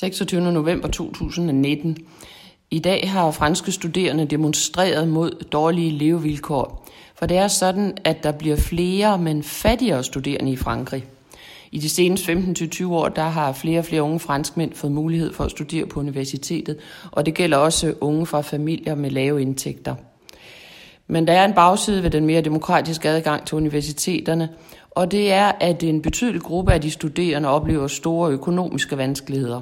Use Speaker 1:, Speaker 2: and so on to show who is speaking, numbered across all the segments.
Speaker 1: 26. november 2019. I dag har franske studerende demonstreret mod dårlige levevilkår, for det er sådan, at der bliver flere, men fattigere studerende i Frankrig. I de seneste 15-20 år, der har flere og flere unge franskmænd fået mulighed for at studere på universitetet, og det gælder også unge fra familier med lave indtægter. Men der er en bagside ved den mere demokratiske adgang til universiteterne, og det er, at en betydelig gruppe af de studerende oplever store økonomiske vanskeligheder.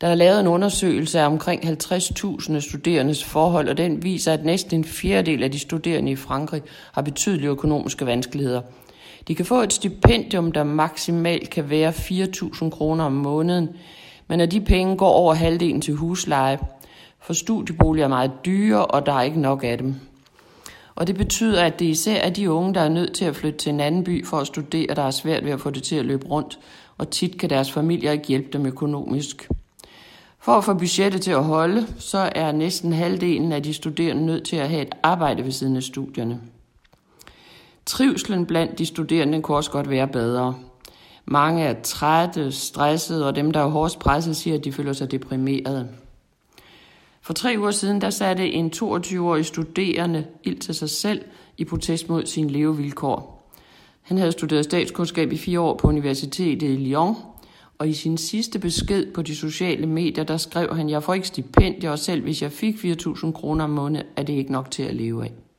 Speaker 1: Der er lavet en undersøgelse af omkring 50.000 studerendes forhold, og den viser, at næsten en fjerdedel af de studerende i Frankrig har betydelige økonomiske vanskeligheder. De kan få et stipendium, der maksimalt kan være 4.000 kroner om måneden, men af de penge går over halvdelen til husleje. For studieboliger er meget dyre, og der er ikke nok af dem. Og det betyder, at det især er de unge, der er nødt til at flytte til en anden by for at studere, der er svært ved at få det til at løbe rundt, og tit kan deres familier ikke hjælpe dem økonomisk. For at få budgettet til at holde, så er næsten halvdelen af de studerende nødt til at have et arbejde ved siden af studierne. Trivslen blandt de studerende kan også godt være bedre. Mange er trætte, stressede, og dem, der er hårdest presset, siger, at de føler sig deprimerede. For tre uger siden, der satte en 22-årig studerende ild til sig selv i protest mod sine levevilkår. Han havde studeret statskundskab i fire år på universitetet i Lyon, og i sin sidste besked på de sociale medier, der skrev han, jeg får ikke stipendier, og selv hvis jeg fik 4.000 kroner om måneden, er det ikke nok til at leve af.